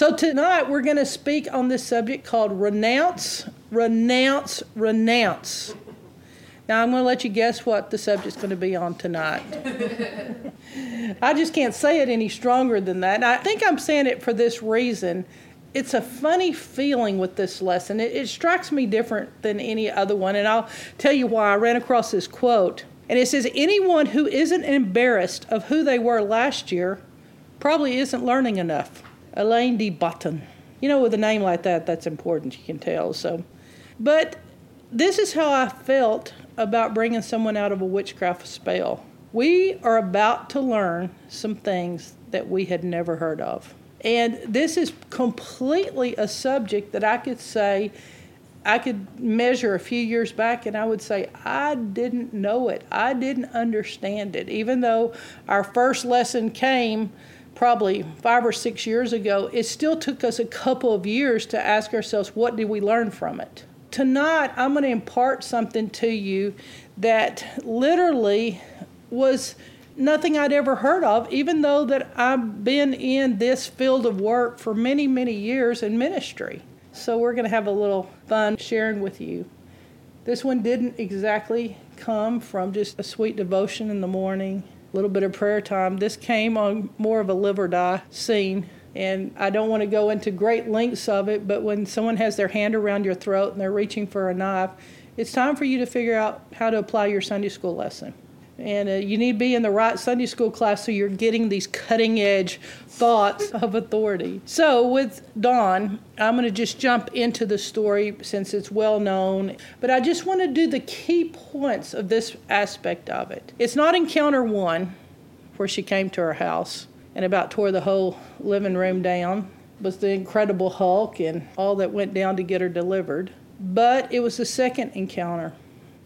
So tonight we're going to speak on this subject called renounce, renounce, renounce. Now I'm going to let you guess what the subject's going to be on tonight. I just can't say it any stronger than that. And I think I'm saying it for this reason. It's a funny feeling with this lesson. It, it strikes me different than any other one. And I'll tell you why. I ran across this quote. And it says, Anyone who isn't embarrassed of who they were last year probably isn't learning enough. Alain de Botton. You know, with a name like that, that's important, you can tell. So, But this is how I felt about bringing someone out of a witchcraft spell. We are about to learn some things that we had never heard of. And this is completely a subject that I could say, I could measure a few years back and I would say, I didn't know it. I didn't understand it. Even though our first lesson came probably five or six years ago, it still took us a couple of years to ask ourselves, what did we learn from it? Tonight, I'm going to impart something to you that literally was nothing I'd ever heard of, even though that I've been in this field of work for many, many years in ministry. So we're going to have a little fun sharing with you. This one didn't exactly come from just a sweet devotion in the morning, little bit of prayer time. This came on more of a live or die scene. And I don't want to go into great lengths of it, but when someone has their hand around your throat and they're reaching for a knife, it's time for you to figure out how to apply your Sunday school lesson. And uh, you need to be in the right Sunday school class so you're getting these cutting edge thoughts of authority. So, with Dawn, I'm going to just jump into the story since it's well known. But I just want to do the key points of this aspect of it. It's not encounter one, where she came to her house and about tore the whole living room down, was the incredible Hulk and all that went down to get her delivered. But it was the second encounter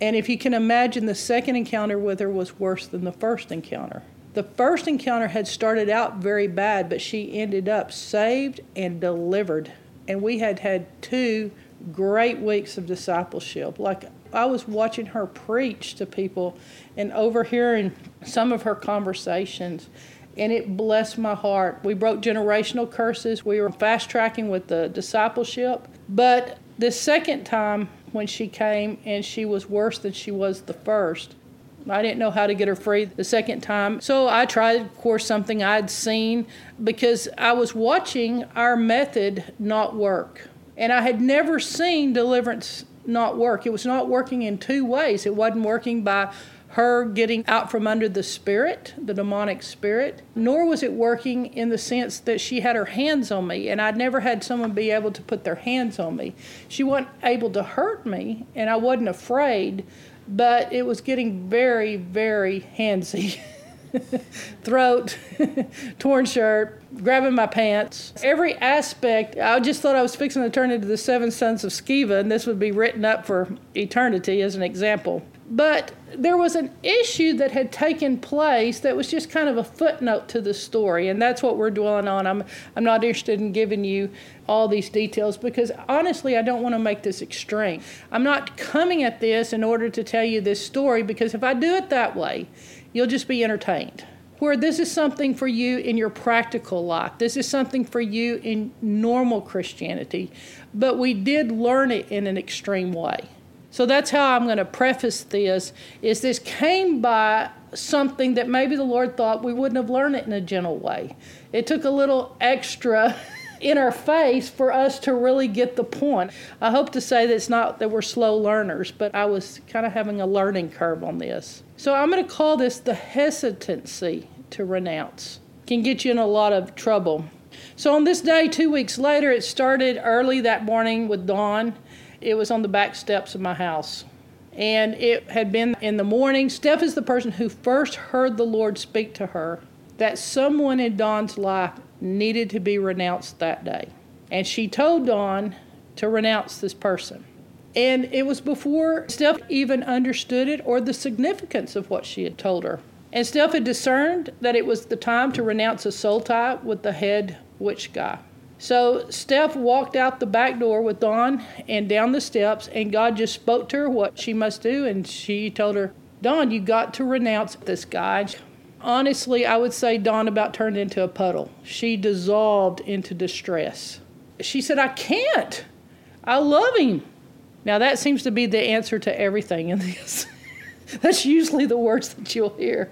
and if you can imagine, the second encounter with her was worse than the first encounter. The first encounter had started out very bad, but she ended up saved and delivered. And we had had two great weeks of discipleship. Like I was watching her preach to people and overhearing some of her conversations, and it blessed my heart. We broke generational curses. We were fast tracking with the discipleship. But the second time, when she came and she was worse than she was the first. I didn't know how to get her free the second time. So I tried, of course, something I'd seen because I was watching our method not work. And I had never seen deliverance not work. It was not working in two ways. It wasn't working by her getting out from under the spirit, the demonic spirit, nor was it working in the sense that she had her hands on me, and I'd never had someone be able to put their hands on me. She wasn't able to hurt me, and I wasn't afraid, but it was getting very, very handsy. Throat, torn shirt, grabbing my pants. Every aspect, I just thought I was fixing to turn into the seven sons of Sceva, and this would be written up for eternity as an example. But there was an issue that had taken place that was just kind of a footnote to the story, and that's what we're dwelling on. I'm, I'm not interested in giving you all these details because honestly, I don't want to make this extreme. I'm not coming at this in order to tell you this story because if I do it that way, you'll just be entertained. Where this is something for you in your practical life, this is something for you in normal Christianity, but we did learn it in an extreme way. So that's how I'm going to preface this is this came by something that maybe the Lord thought we wouldn't have learned it in a gentle way. It took a little extra in our face for us to really get the point. I hope to say that it's not that we're slow learners, but I was kind of having a learning curve on this. So I'm going to call this the hesitancy to renounce. Can get you in a lot of trouble. So on this day, two weeks later, it started early that morning with Dawn. It was on the back steps of my house. And it had been in the morning. Steph is the person who first heard the Lord speak to her that someone in Dawn's life needed to be renounced that day. And she told Dawn to renounce this person. And it was before Steph even understood it or the significance of what she had told her. And Steph had discerned that it was the time to renounce a soul tie with the head witch guy. So Steph walked out the back door with Dawn and down the steps, and God just spoke to her what she must do. And she told her, Dawn, you got to renounce this guy. honestly, I would say Dawn about turned into a puddle. She dissolved into distress. She said, I can't. I love him. Now, that seems to be the answer to everything in this. That's usually the words that you'll hear.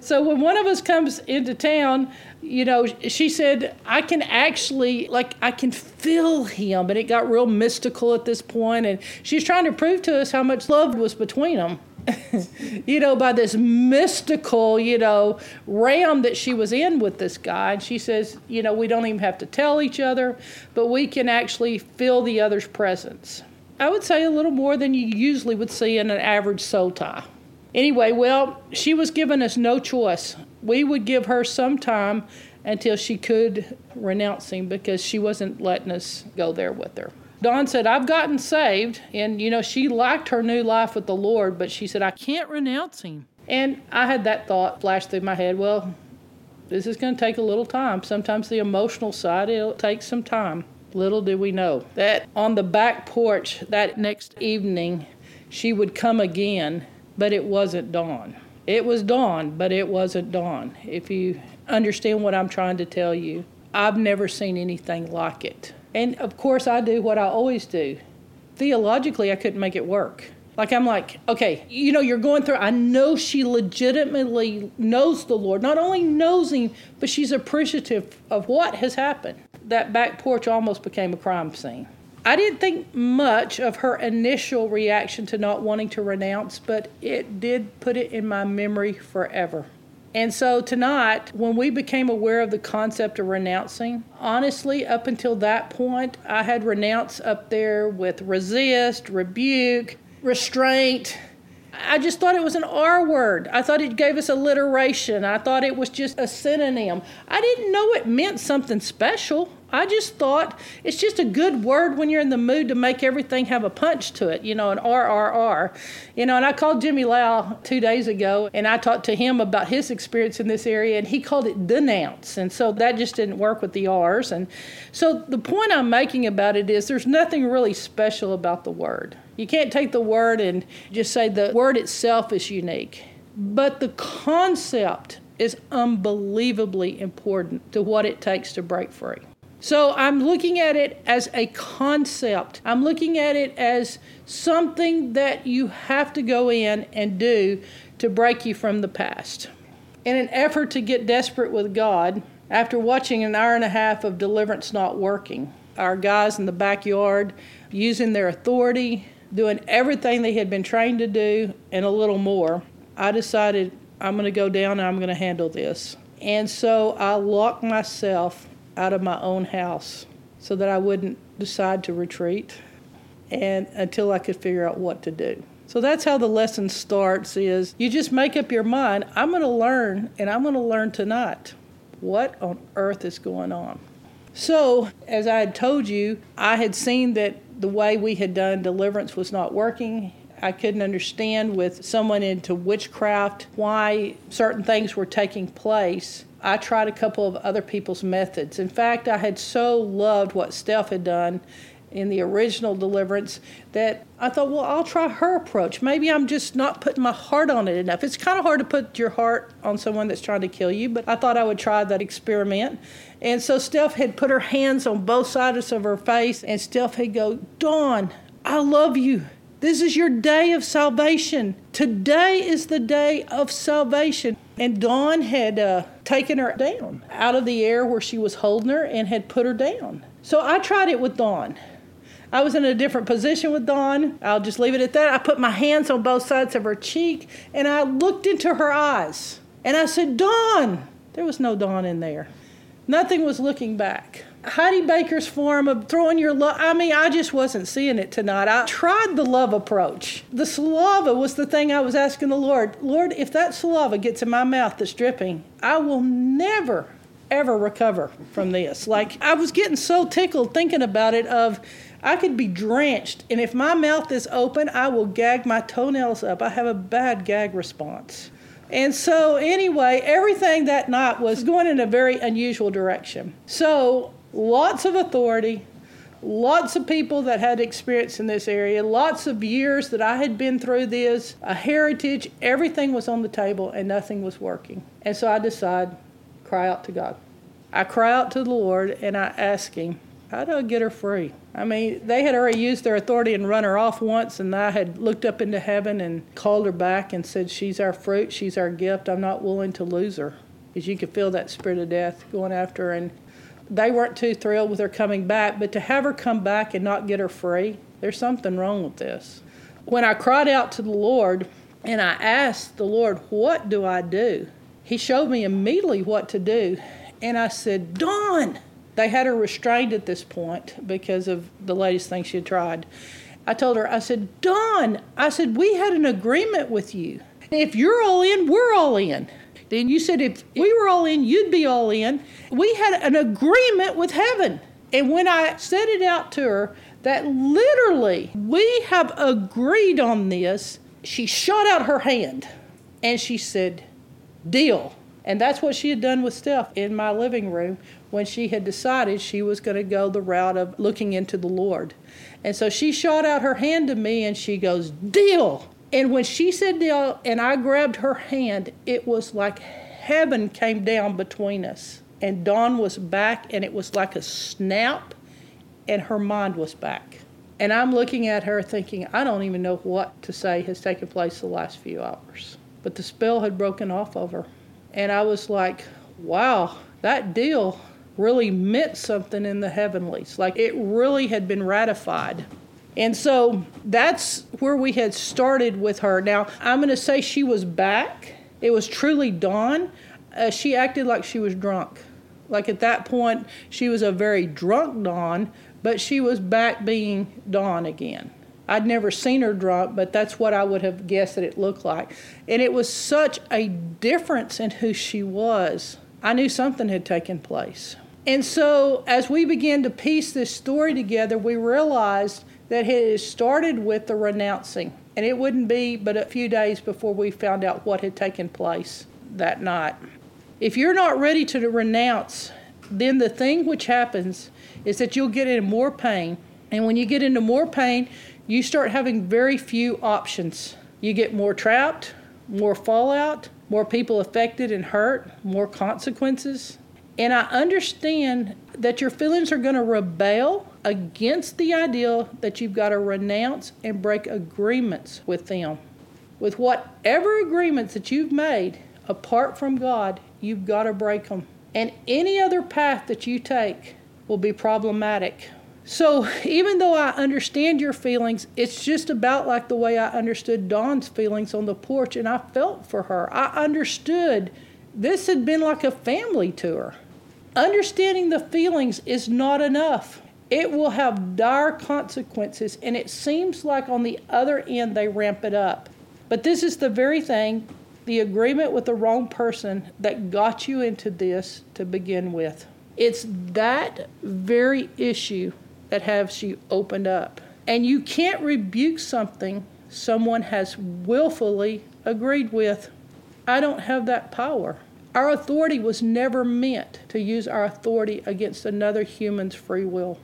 So when one of us comes into town, you know, she said, I can actually, like, I can feel him. And it got real mystical at this point. And she's trying to prove to us how much love was between them. you know, by this mystical, you know, realm that she was in with this guy. And she says, you know, we don't even have to tell each other, but we can actually feel the other's presence. I would say a little more than you usually would see in an average soul tie. Anyway, well, she was giving us no choice. We would give her some time until she could renounce him because she wasn't letting us go there with her. Dawn said, I've gotten saved. And, you know, she liked her new life with the Lord, but she said, I can't renounce him. And I had that thought flash through my head. Well, this is going to take a little time. Sometimes the emotional side, it'll take some time. Little did we know that on the back porch that next evening, she would come again, but it wasn't Dawn. It was Dawn, but it wasn't Dawn. If you understand what I'm trying to tell you, I've never seen anything like it. And of course, I do what I always do. Theologically, I couldn't make it work. Like, I'm like, okay, you know, you're going through, I know she legitimately knows the Lord. Not only knows Him, but she's appreciative of what has happened that back porch almost became a crime scene. I didn't think much of her initial reaction to not wanting to renounce, but it did put it in my memory forever. And so tonight, when we became aware of the concept of renouncing, honestly, up until that point, I had renounced up there with resist, rebuke, restraint, I just thought it was an R word. I thought it gave us alliteration. I thought it was just a synonym. I didn't know it meant something special. I just thought it's just a good word when you're in the mood to make everything have a punch to it, you know, an RRR. You know, and I called Jimmy Lau two days ago and I talked to him about his experience in this area and he called it denounce. And so that just didn't work with the R's. And so the point I'm making about it is there's nothing really special about the word. You can't take the word and just say the word itself is unique. But the concept is unbelievably important to what it takes to break free. So I'm looking at it as a concept. I'm looking at it as something that you have to go in and do to break you from the past. In an effort to get desperate with God, after watching an hour and a half of deliverance not working, our guys in the backyard using their authority, doing everything they had been trained to do and a little more, I decided I'm going to go down and I'm going to handle this. And so I locked myself out of my own house so that I wouldn't decide to retreat and until I could figure out what to do. So that's how the lesson starts is you just make up your mind, I'm going to learn and I'm going to learn tonight. What on earth is going on? So, as I had told you, I had seen that the way we had done deliverance was not working. I couldn't understand with someone into witchcraft why certain things were taking place. I tried a couple of other people's methods. In fact, I had so loved what Steph had done in the original deliverance that I thought, well, I'll try her approach. Maybe I'm just not putting my heart on it enough. It's kind of hard to put your heart on someone that's trying to kill you, but I thought I would try that experiment. And so Steph had put her hands on both sides of her face, and Steph had go, Dawn, I love you. This is your day of salvation. Today is the day of salvation. And Dawn had uh, taken her down out of the air where she was holding her and had put her down. So I tried it with Dawn. I was in a different position with Dawn. I'll just leave it at that. I put my hands on both sides of her cheek and I looked into her eyes. And I said, Dawn. There was no Dawn in there. Nothing was looking back. Heidi Baker's form of throwing your love. I mean, I just wasn't seeing it tonight. I tried the love approach. The saliva was the thing I was asking the Lord. Lord, if that saliva gets in my mouth that's dripping, I will never, ever recover from this. Like, I was getting so tickled thinking about it of, I could be drenched, and if my mouth is open, I will gag my toenails up. I have a bad gag response. And so, anyway, everything that night was going in a very unusual direction. So, lots of authority, lots of people that had experience in this area, lots of years that I had been through this, a heritage, everything was on the table and nothing was working. And so I decide, cry out to God. I cry out to the Lord and I ask Him, how do I get her free? I mean, they had already used their authority and run her off once, and I had looked up into heaven and called her back and said, She's our fruit, she's our gift. I'm not willing to lose her. Because you could feel that spirit of death going after her. And they weren't too thrilled with her coming back, but to have her come back and not get her free, there's something wrong with this. When I cried out to the Lord and I asked the Lord, What do I do? He showed me immediately what to do. And I said, Dawn! They had her restrained at this point because of the latest thing she had tried. I told her, I said, Dawn, I said, we had an agreement with you. If you're all in, we're all in. Then you said, if we were all in, you'd be all in. We had an agreement with heaven. And when I said it out to her, that literally we have agreed on this, she shot out her hand and she said, Deal. And that's what she had done with Steph in my living room when she had decided she was going to go the route of looking into the Lord. And so she shot out her hand to me and she goes, Deal! And when she said deal and I grabbed her hand, it was like heaven came down between us. And Dawn was back and it was like a snap and her mind was back. And I'm looking at her thinking, I don't even know what to say has taken place the last few hours. But the spell had broken off of her. And I was like, wow, that deal really meant something in the heavenlies. Like it really had been ratified. And so that's where we had started with her. Now, I'm going to say she was back. It was truly Dawn. Uh, she acted like she was drunk. Like at that point, she was a very drunk Dawn, but she was back being Dawn again. I'd never seen her drunk, but that's what I would have guessed that it looked like. And it was such a difference in who she was. I knew something had taken place. And so, as we began to piece this story together, we realized that had started with the renouncing. And it wouldn't be but a few days before we found out what had taken place that night. If you're not ready to renounce, then the thing which happens is that you'll get into more pain. And when you get into more pain, you start having very few options. You get more trapped, more fallout, more people affected and hurt, more consequences. And I understand that your feelings are going to rebel against the idea that you've got to renounce and break agreements with them. With whatever agreements that you've made apart from God, you've got to break them. And any other path that you take will be problematic. So, even though I understand your feelings, it's just about like the way I understood Dawn's feelings on the porch, and I felt for her. I understood this had been like a family to her. Understanding the feelings is not enough. It will have dire consequences, and it seems like on the other end they ramp it up. But this is the very thing, the agreement with the wrong person, that got you into this to begin with. It's that very issue that has you opened up. And you can't rebuke something someone has willfully agreed with. I don't have that power. Our authority was never meant to use our authority against another human's free will.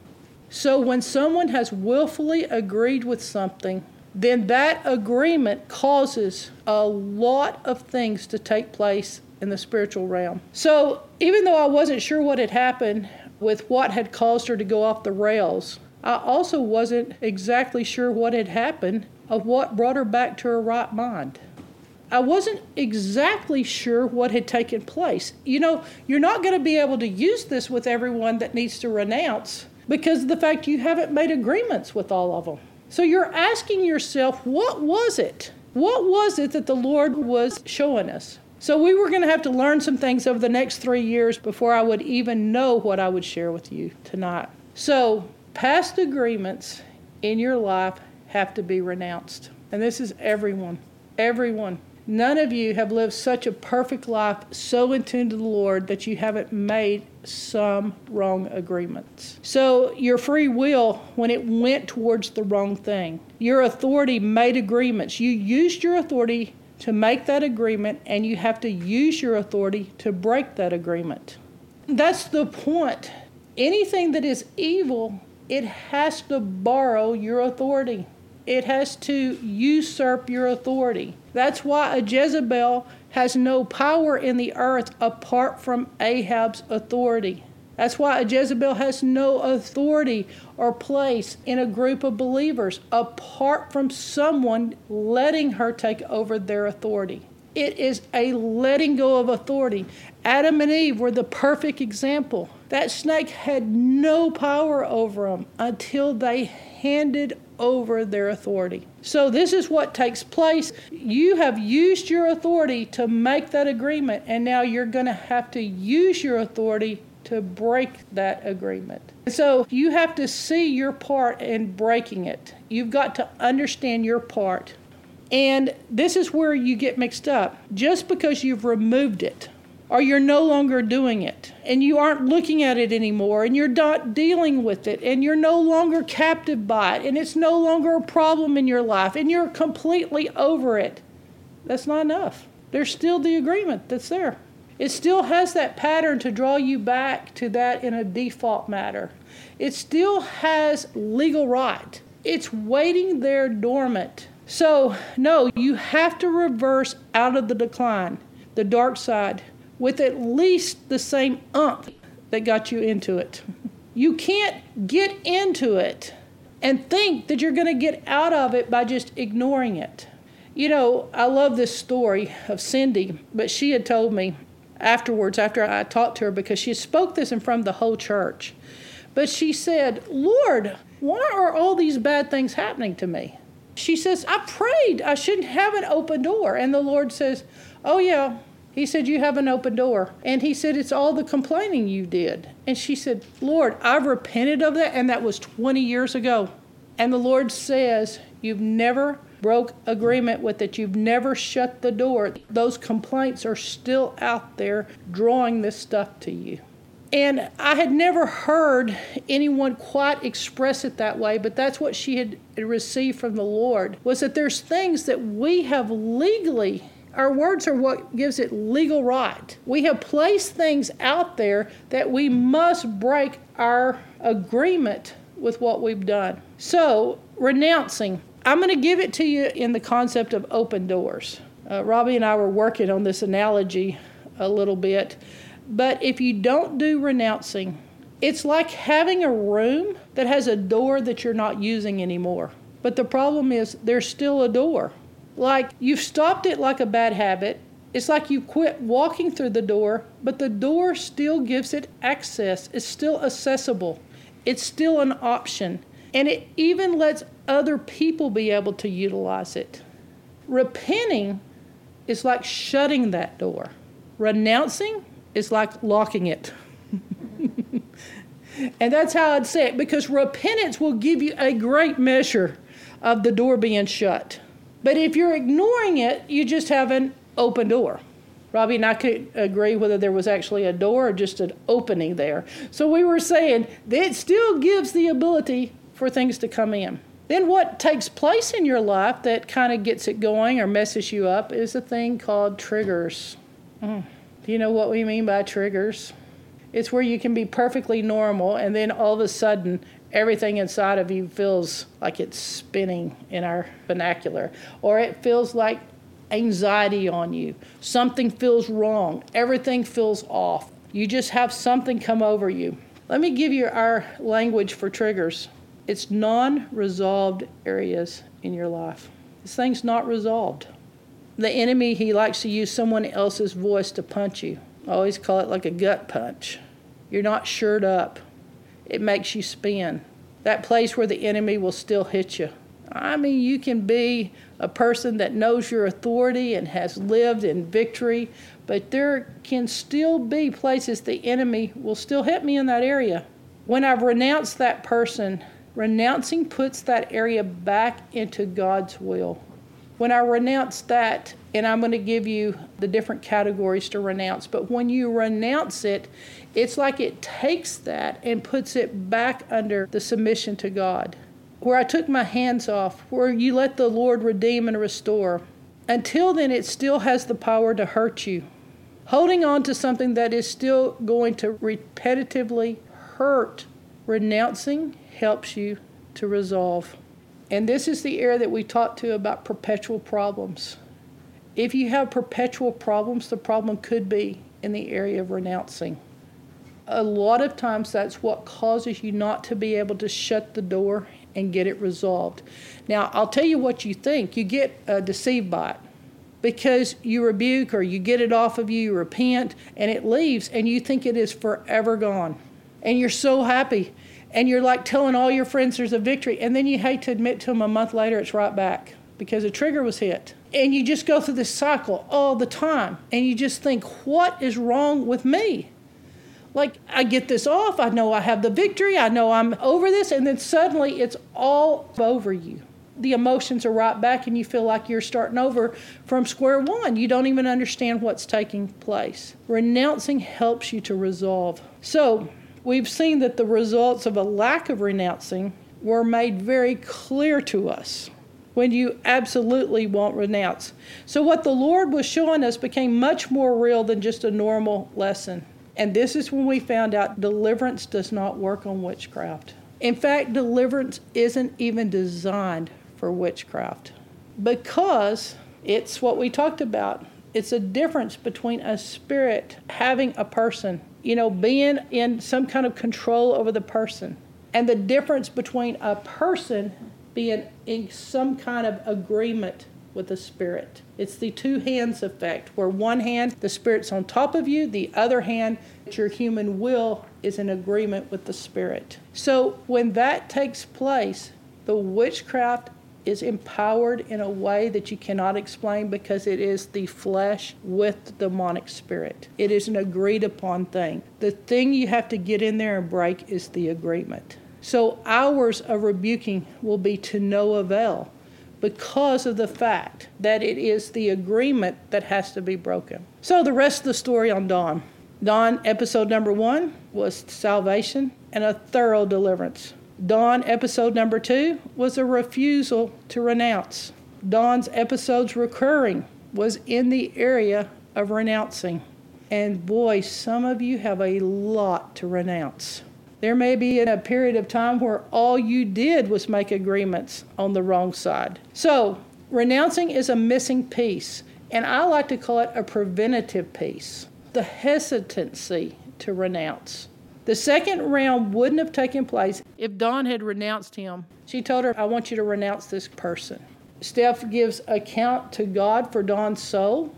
So when someone has willfully agreed with something, then that agreement causes a lot of things to take place in the spiritual realm. So even though I wasn't sure what had happened, with what had caused her to go off the rails. I also wasn't exactly sure what had happened of what brought her back to her right mind. I wasn't exactly sure what had taken place. You know, you're not going to be able to use this with everyone that needs to renounce because of the fact you haven't made agreements with all of them. So you're asking yourself, what was it? What was it that the Lord was showing us? So we were going to have to learn some things over the next three years before I would even know what I would share with you tonight. So past agreements in your life have to be renounced. And this is everyone. Everyone. None of you have lived such a perfect life, so in tune to the Lord, that you haven't made some wrong agreements. So, your free will, when it went towards the wrong thing, your authority made agreements. You used your authority to make that agreement, and you have to use your authority to break that agreement. That's the point. Anything that is evil it has to borrow your authority. It has to usurp your authority. That's why a Jezebel has no power in the earth apart from Ahab's authority. That's why a Jezebel has no authority or place in a group of believers apart from someone letting her take over their authority. It is a letting go of authority. Adam and Eve were the perfect example. That snake had no power over them until they handed over their authority. So, this is what takes place. You have used your authority to make that agreement, and now you're going to have to use your authority to break that agreement. So, you have to see your part in breaking it. You've got to understand your part. And this is where you get mixed up. Just because you've removed it, or you're no longer doing it and you aren't looking at it anymore and you're not dealing with it and you're no longer captive by it and it's no longer a problem in your life and you're completely over it. That's not enough. There's still the agreement that's there. It still has that pattern to draw you back to that in a default matter. It still has legal right. It's waiting there dormant. So, no, you have to reverse out of the decline, the dark side with at least the same umph that got you into it. You can't get into it and think that you're going to get out of it by just ignoring it. You know, I love this story of Cindy, but she had told me afterwards, after I talked to her, because she spoke this in front of the whole church. But she said, Lord, why are all these bad things happening to me? She says, I prayed I shouldn't have an open door. And the Lord says, Oh, yeah, he said, You have an open door. And he said, It's all the complaining you did. And she said, Lord, I've repented of that. And that was 20 years ago. And the Lord says, You've never broke agreement with it. You've never shut the door. Those complaints are still out there drawing this stuff to you. And I had never heard anyone quite express it that way, but that's what she had received from the Lord was that there's things that we have legally our words are what gives it legal right. We have placed things out there that we must break our agreement with what we've done. So, renouncing. I'm going to give it to you in the concept of open doors. Uh, Robbie and I were working on this analogy a little bit. But if you don't do renouncing, it's like having a room that has a door that you're not using anymore. But the problem is there's still a door. Like you've stopped it like a bad habit. It's like you quit walking through the door, but the door still gives it access. It's still accessible. It's still an option. And it even lets other people be able to utilize it. Repenting is like shutting that door. Renouncing is like locking it. and that's how I'd say it because repentance will give you a great measure of the door being shut. But if you're ignoring it, you just have an open door. Robbie and I could agree whether there was actually a door or just an opening there. So we were saying that it still gives the ability for things to come in. Then what takes place in your life that kind of gets it going or messes you up is a thing called triggers. Mm. Do you know what we mean by triggers? It's where you can be perfectly normal and then all of a sudden everything inside of you feels like it's spinning in our vernacular, or it feels like anxiety on you. Something feels wrong, everything feels off. You just have something come over you. Let me give you our language for triggers it's non resolved areas in your life. This thing's not resolved. The enemy, he likes to use someone else's voice to punch you. I always call it like a gut punch. You're not shored up it makes you spin. That place where the enemy will still hit you. I mean, you can be a person that knows your authority and has lived in victory, but there can still be places the enemy will still hit me in that area. When I've renounced that person, renouncing puts that area back into God's will. When I renounce that, and I'm going to give you the different categories to renounce, but when you renounce it, it's like it takes that and puts it back under the submission to God. Where I took my hands off, where you let the Lord redeem and restore. Until then, it still has the power to hurt you. Holding on to something that is still going to repetitively hurt Renouncing helps you to resolve. And this is the area that we talked to about perpetual problems. If you have perpetual problems, the problem could be in the area of renouncing. A lot of times, that's what causes you not to be able to shut the door and get it resolved. Now, I'll tell you what you think. You get uh, deceived by it because you rebuke or you get it off of you, you repent, and it leaves, and you think it is forever gone. And you're so happy. And you're like telling all your friends there's a victory. And then you hate to admit to them a month later it's right back because a trigger was hit. And you just go through this cycle all the time. And you just think, what is wrong with me? Like, I get this off. I know I have the victory. I know I'm over this. And then suddenly it's all over you the emotions are right back and you feel like you're starting over from square one. You don't even understand what's taking place. Renouncing helps you to resolve. So, we've seen that the results of a lack of renouncing were made very clear to us when you absolutely won't renounce. So, what the Lord was showing us became much more real than just a normal lesson. And this is when we found out deliverance does not work on witchcraft. In fact, deliverance isn't even designed for witchcraft because it's what we talked about. It's a difference between a spirit having a person, you know, being in some kind of control over the person, and the difference between a person being in some kind of agreement with the spirit. It's the two hands effect, where one hand, the spirit's on top of you, the other hand, your human will is in agreement with the spirit. So when that takes place, the witchcraft is empowered in a way that you cannot explain because it is the flesh with the demonic spirit. It is an agreed upon thing. The thing you have to get in there and break is the agreement. So hours of rebuking will be to no avail because of the fact that it is the agreement that has to be broken. So the rest of the story on Dawn. Dawn, episode number one, was salvation and a thorough deliverance. Dawn episode number two was a refusal to renounce. Dawn's episodes recurring was in the area of renouncing. And boy, some of you have a lot to renounce. There may be a period of time where all you did was make agreements on the wrong side. So, renouncing is a missing piece, and I like to call it a preventative piece the hesitancy to renounce. The second round wouldn't have taken place if Dawn had renounced him. She told her, I want you to renounce this person. Steph gives account to God for Dawn's soul.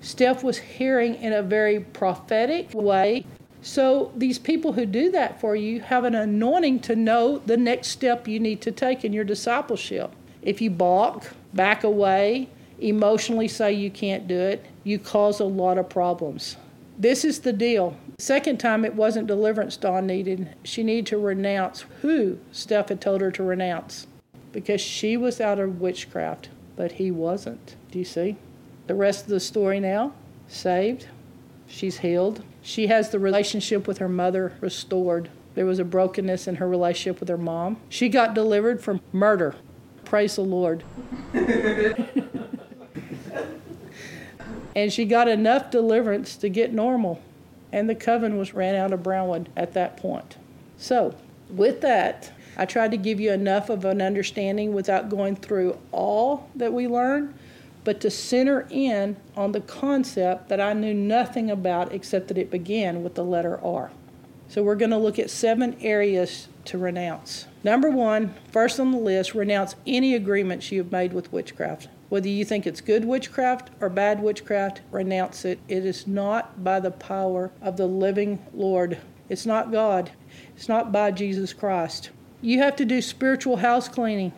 Steph was hearing in a very prophetic way. So, these people who do that for you have an anointing to know the next step you need to take in your discipleship. If you balk, back away, emotionally say you can't do it, you cause a lot of problems. This is the deal. Second time, it wasn't deliverance Dawn needed. She needed to renounce who Steph had told her to renounce because she was out of witchcraft, but he wasn't. Do you see? The rest of the story now saved, she's healed. She has the relationship with her mother restored. There was a brokenness in her relationship with her mom. She got delivered from murder. Praise the Lord. and she got enough deliverance to get normal and the coven was ran out of Brownwood at that point. So, with that, I tried to give you enough of an understanding without going through all that we learned, but to center in on the concept that I knew nothing about except that it began with the letter R. So, we're going to look at seven areas to renounce. Number one, first on the list, renounce any agreements you have made with witchcraft. Whether you think it's good witchcraft or bad witchcraft, renounce it. It is not by the power of the living Lord. It's not God. It's not by Jesus Christ. You have to do spiritual house cleaning.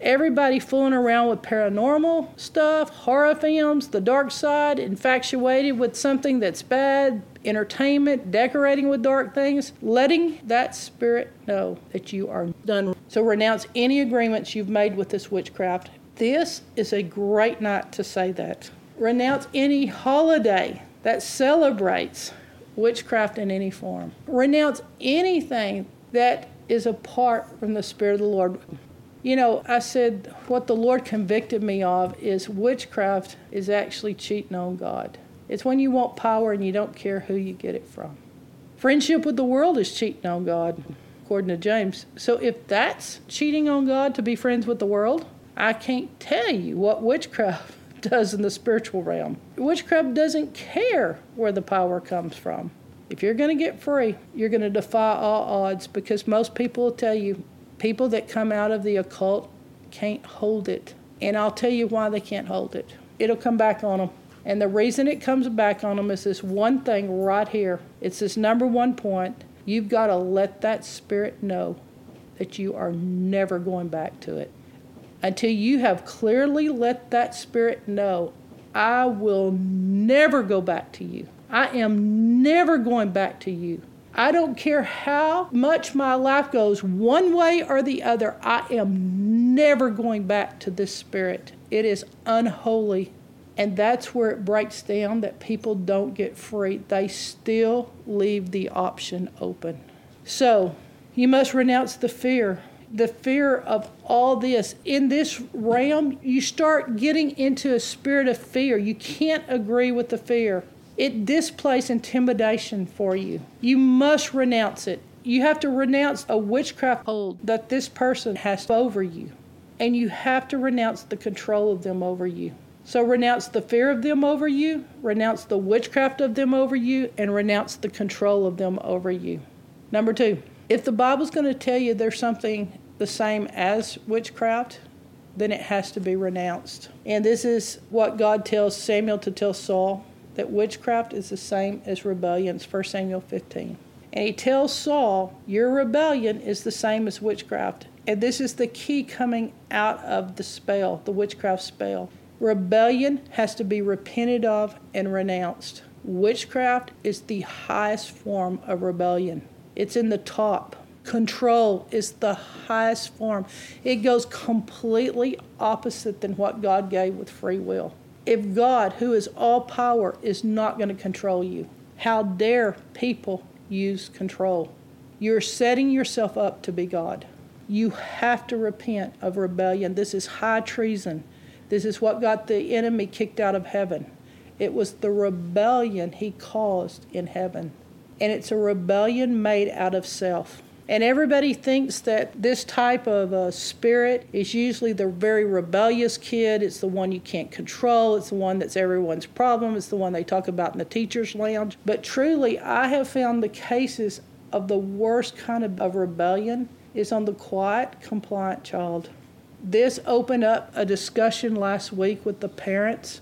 Everybody fooling around with paranormal stuff, horror films, the dark side, infatuated with something that's bad, entertainment, decorating with dark things, letting that spirit know that you are done. So renounce any agreements you've made with this witchcraft this is a great night to say that. Renounce any holiday that celebrates witchcraft in any form. Renounce anything that is apart from the Spirit of the Lord. You know, I said what the Lord convicted me of is witchcraft is actually cheating on God. It's when you want power and you don't care who you get it from. Friendship with the world is cheating on God according to James. So if that's cheating on God to be friends with the world, I can't tell you what witchcraft does in the spiritual realm. Witchcraft doesn't care where the power comes from. If you're going to get free, you're going to defy all odds because most people will tell you people that come out of the occult can't hold it. And I'll tell you why they can't hold it. It'll come back on them. And the reason it comes back on them is this one thing right here. It's this number one point. You've got to let that spirit know that you are never going back to it until you have clearly let that spirit know, I will never go back to you. I am never going back to you. I don't care how much my life goes one way or the other, I am never going back to this spirit. It is unholy. And that's where it breaks down that people don't get free. They still leave the option open. So, you must renounce the fear the fear of all this. In this realm, you start getting into a spirit of fear. You can't agree with the fear. It displays intimidation for you. You must renounce it. You have to renounce a witchcraft hold that this person has over you. And you have to renounce the control of them over you. So renounce the fear of them over you, renounce the witchcraft of them over you, and renounce the control of them over you. Number two, if the Bible's going to tell you there's something the same as witchcraft, then it has to be renounced. And this is what God tells Samuel to tell Saul that witchcraft is the same as rebellion. It's 1 Samuel 15. And he tells Saul, Your rebellion is the same as witchcraft. And this is the key coming out of the spell, the witchcraft spell. Rebellion has to be repented of and renounced. Witchcraft is the highest form of rebellion, it's in the top. Control is the highest form. It goes completely opposite than what God gave with free will. If God, who is all power, is not going to control you, how dare people use control? You're setting yourself up to be God. You have to repent of rebellion. This is high treason. This is what got the enemy kicked out of heaven. It was the rebellion he caused in heaven. And it's a rebellion made out of self. And everybody thinks that this type of uh, spirit is usually the very rebellious kid. It's the one you can't control. It's the one that's everyone's problem. It's the one they talk about in the teacher's lounge. But truly, I have found the cases of the worst kind of, of rebellion is on the quiet, compliant child. This opened up a discussion last week with the parents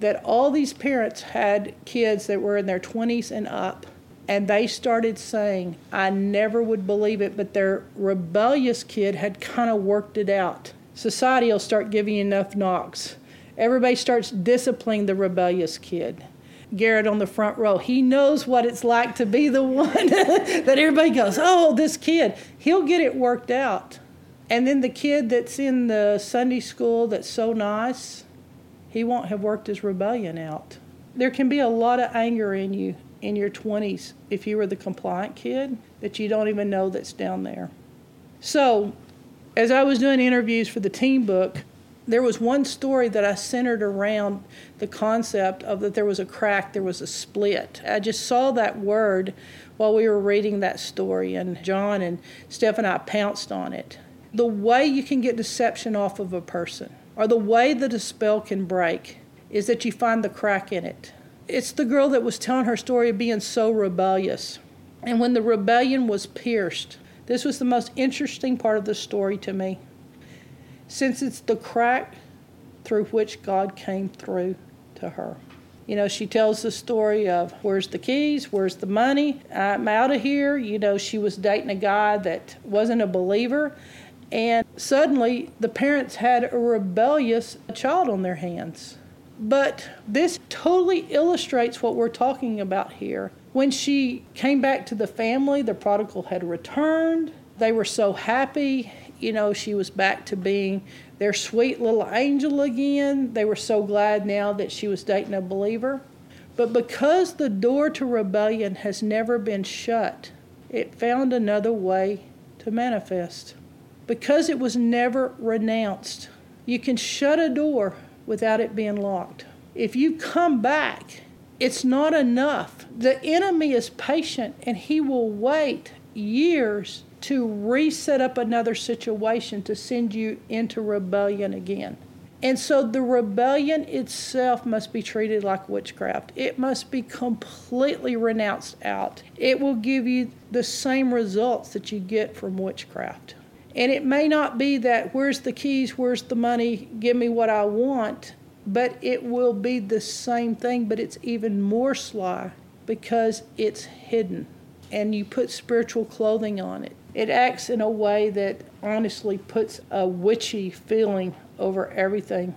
that all these parents had kids that were in their 20s and up and they started saying, I never would believe it, but their rebellious kid had kind of worked it out. Society will start giving you enough knocks. Everybody starts disciplining the rebellious kid. Garrett on the front row, he knows what it's like to be the one that everybody goes, Oh, this kid, he'll get it worked out. And then the kid that's in the Sunday school that's so nice, he won't have worked his rebellion out. There can be a lot of anger in you in your 20s if you were the compliant kid that you don't even know that's down there. So, as I was doing interviews for the team book, there was one story that I centered around the concept of that there was a crack, there was a split. I just saw that word while we were reading that story, and John and Steph and I pounced on it. The way you can get deception off of a person, or the way that a spell can break, is that you find the crack in it. It's the girl that was telling her story of being so rebellious. And when the rebellion was pierced, this was the most interesting part of the story to me. Since it's the crack through which God came through to her. You know, she tells the story of where's the keys, where's the money, I'm out of here. You know, she was dating a guy that wasn't a believer. And suddenly the parents had a rebellious child on their hands. But this totally illustrates what we're talking about here. When she came back to the family, the prodigal had returned. They were so happy. You know, she was back to being their sweet little angel again. They were so glad now that she was dating a believer. But because the door to rebellion has never been shut, it found another way to manifest. Because it was never renounced, you can shut a door without it being locked. If you come back, it's not enough. The enemy is patient and he will wait years to reset up another situation to send you into rebellion again. And so the rebellion itself must be treated like witchcraft. It must be completely renounced out. It will give you the same results that you get from witchcraft. And it may not be that, where's the keys, where's the money, give me what I want, but it will be the same thing, but it's even more sly because it's hidden and you put spiritual clothing on it. It acts in a way that honestly puts a witchy feeling over everything.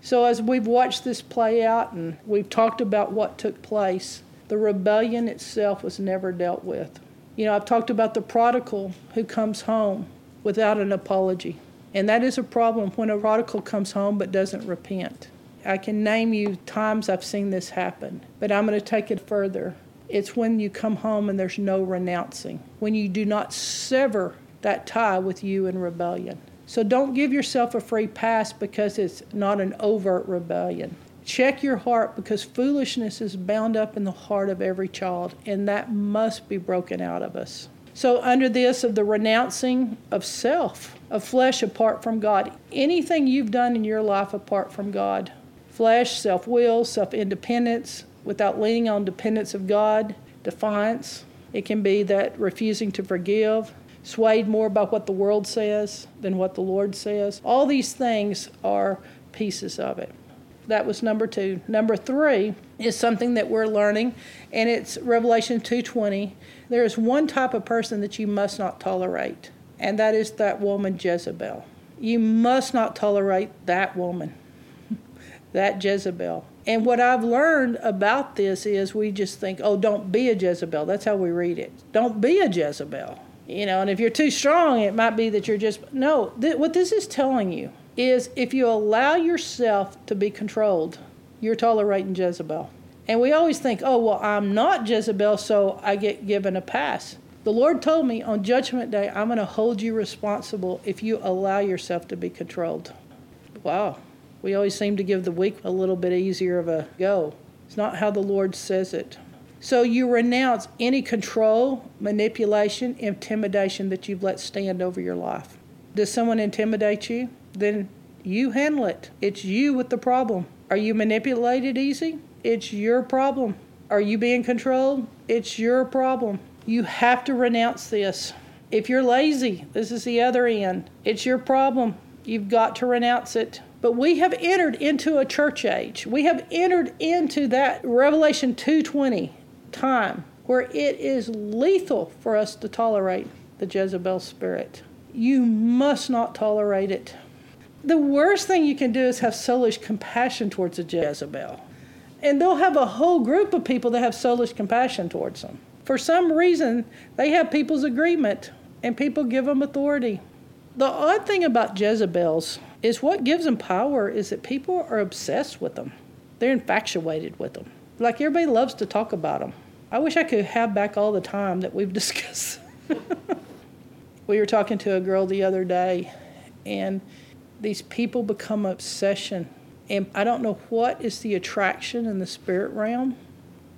So, as we've watched this play out and we've talked about what took place, the rebellion itself was never dealt with. You know, I've talked about the prodigal who comes home without an apology. And that is a problem when a prodigal comes home but doesn't repent. I can name you times I've seen this happen, but I'm going to take it further. It's when you come home and there's no renouncing, when you do not sever that tie with you in rebellion. So don't give yourself a free pass because it's not an overt rebellion. Check your heart because foolishness is bound up in the heart of every child, and that must be broken out of us. So, under this of the renouncing of self, of flesh apart from God, anything you've done in your life apart from God, flesh, self will, self independence, without leaning on dependence of God, defiance. It can be that refusing to forgive, swayed more by what the world says than what the Lord says. All these things are pieces of it. That was number 2. Number 3 is something that we're learning and it's Revelation 2:20. There is one type of person that you must not tolerate, and that is that woman Jezebel. You must not tolerate that woman. that Jezebel. And what I've learned about this is we just think, oh, don't be a Jezebel. That's how we read it. Don't be a Jezebel. You know, and if you're too strong, it might be that you're just. No, th- what this is telling you is if you allow yourself to be controlled, you're tolerating Jezebel. And we always think, oh, well, I'm not Jezebel, so I get given a pass. The Lord told me on Judgment Day, I'm going to hold you responsible if you allow yourself to be controlled. Wow. We always seem to give the weak a little bit easier of a go. It's not how the Lord says it. So you renounce any control, manipulation, intimidation that you've let stand over your life. Does someone intimidate you? Then you handle it. It's you with the problem. Are you manipulated easy? It's your problem. Are you being controlled? It's your problem. You have to renounce this. If you're lazy, this is the other end. It's your problem. You've got to renounce it. But we have entered into a church age. We have entered into that Revelation 2:20 time where it is lethal for us to tolerate the Jezebel spirit. You must not tolerate it. The worst thing you can do is have soulish compassion towards a Jezebel. And they'll have a whole group of people that have soulish compassion towards them. For some reason, they have people's agreement and people give them authority. The odd thing about Jezebels is what gives them power is that people are obsessed with them. They're infatuated with them. Like everybody loves to talk about them. I wish I could have back all the time that we've discussed. we were talking to a girl the other day, and these people become obsession. And I don't know what is the attraction in the spirit realm.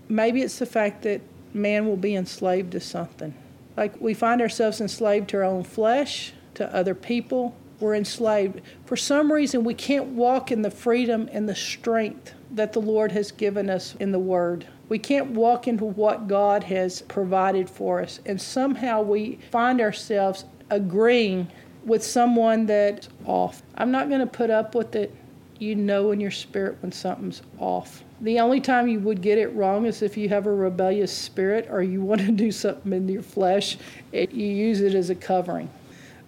Maybe it's the fact that man will be enslaved to something. Like we find ourselves enslaved to our own flesh, to other people, we're enslaved. For some reason, we can't walk in the freedom and the strength that the Lord has given us in the Word. We can't walk into what God has provided for us. And somehow we find ourselves agreeing with someone that's off. I'm not going to put up with it. You know in your spirit when something's off. The only time you would get it wrong is if you have a rebellious spirit or you want to do something in your flesh, it, you use it as a covering.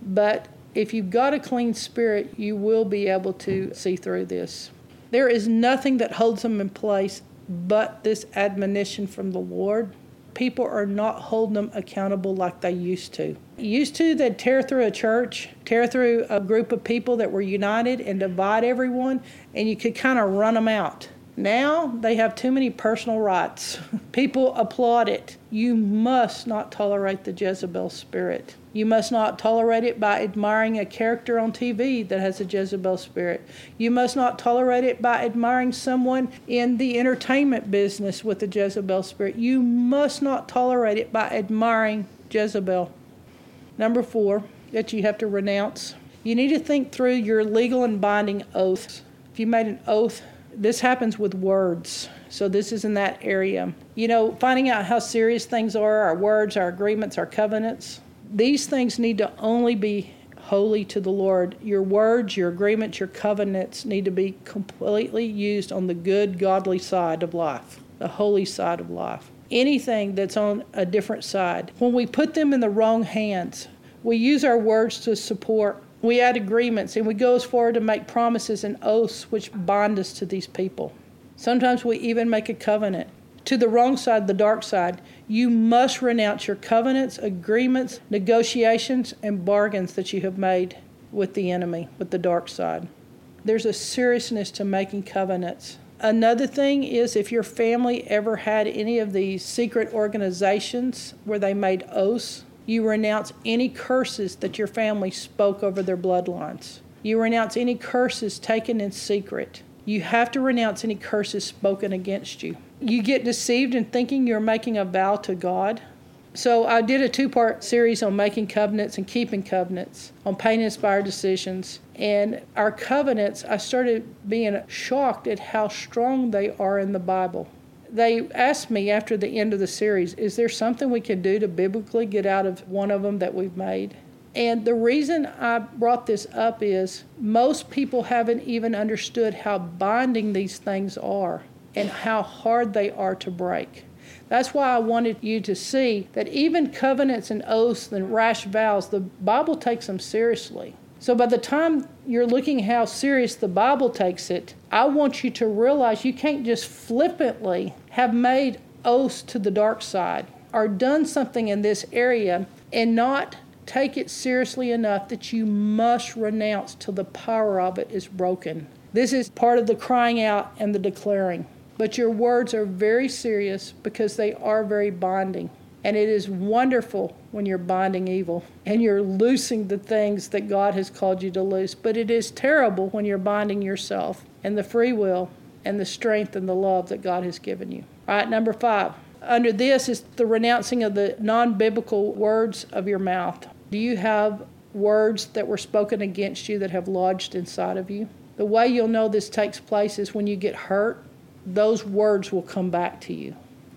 But if you've got a clean spirit, you will be able to see through this. There is nothing that holds them in place but this admonition from the Lord. People are not holding them accountable like they used to. Used to, they'd tear through a church, tear through a group of people that were united and divide everyone, and you could kind of run them out. Now they have too many personal rights. People applaud it. You must not tolerate the Jezebel spirit. You must not tolerate it by admiring a character on TV that has a Jezebel spirit. You must not tolerate it by admiring someone in the entertainment business with a Jezebel spirit. You must not tolerate it by admiring Jezebel. Number four, that you have to renounce. You need to think through your legal and binding oaths. If you made an oath, this happens with words. So this is in that area. You know, finding out how serious things are, our words, our agreements, our covenants. These things need to only be holy to the Lord. Your words, your agreements, your covenants need to be completely used on the good, godly side of life, the holy side of life. Anything that's on a different side, when we put them in the wrong hands, we use our words to support, we add agreements, and we go as far to make promises and oaths which bind us to these people. Sometimes we even make a covenant. To the wrong side, the dark side, you must renounce your covenants, agreements, negotiations, and bargains that you have made with the enemy, with the dark side. There's a seriousness to making covenants. Another thing is if your family ever had any of these secret organizations where they made oaths, you renounce any curses that your family spoke over their bloodlines. You renounce any curses taken in secret. You have to renounce any curses spoken against you. You get deceived in thinking you're making a vow to God. So, I did a two part series on making covenants and keeping covenants, on pain inspired decisions. And our covenants, I started being shocked at how strong they are in the Bible. They asked me after the end of the series, is there something we can do to biblically get out of one of them that we've made? And the reason I brought this up is most people haven't even understood how binding these things are and how hard they are to break. That's why I wanted you to see that even covenants and oaths and rash vows, the Bible takes them seriously. So by the time you're looking how serious the Bible takes it, I want you to realize you can't just flippantly have made oaths to the dark side or done something in this area and not take it seriously enough that you must renounce till the power of it is broken. This is part of the crying out and the declaring. But your words are very serious because they are very binding. And it is wonderful when you're binding evil and you're loosing the things that God has called you to loose. But it is terrible when you're binding yourself and the free will and the strength and the love that God has given you. All right, number five. Under this is the renouncing of the non biblical words of your mouth. Do you have words that were spoken against you that have lodged inside of you? The way you'll know this takes place is when you get hurt, those words will come back to you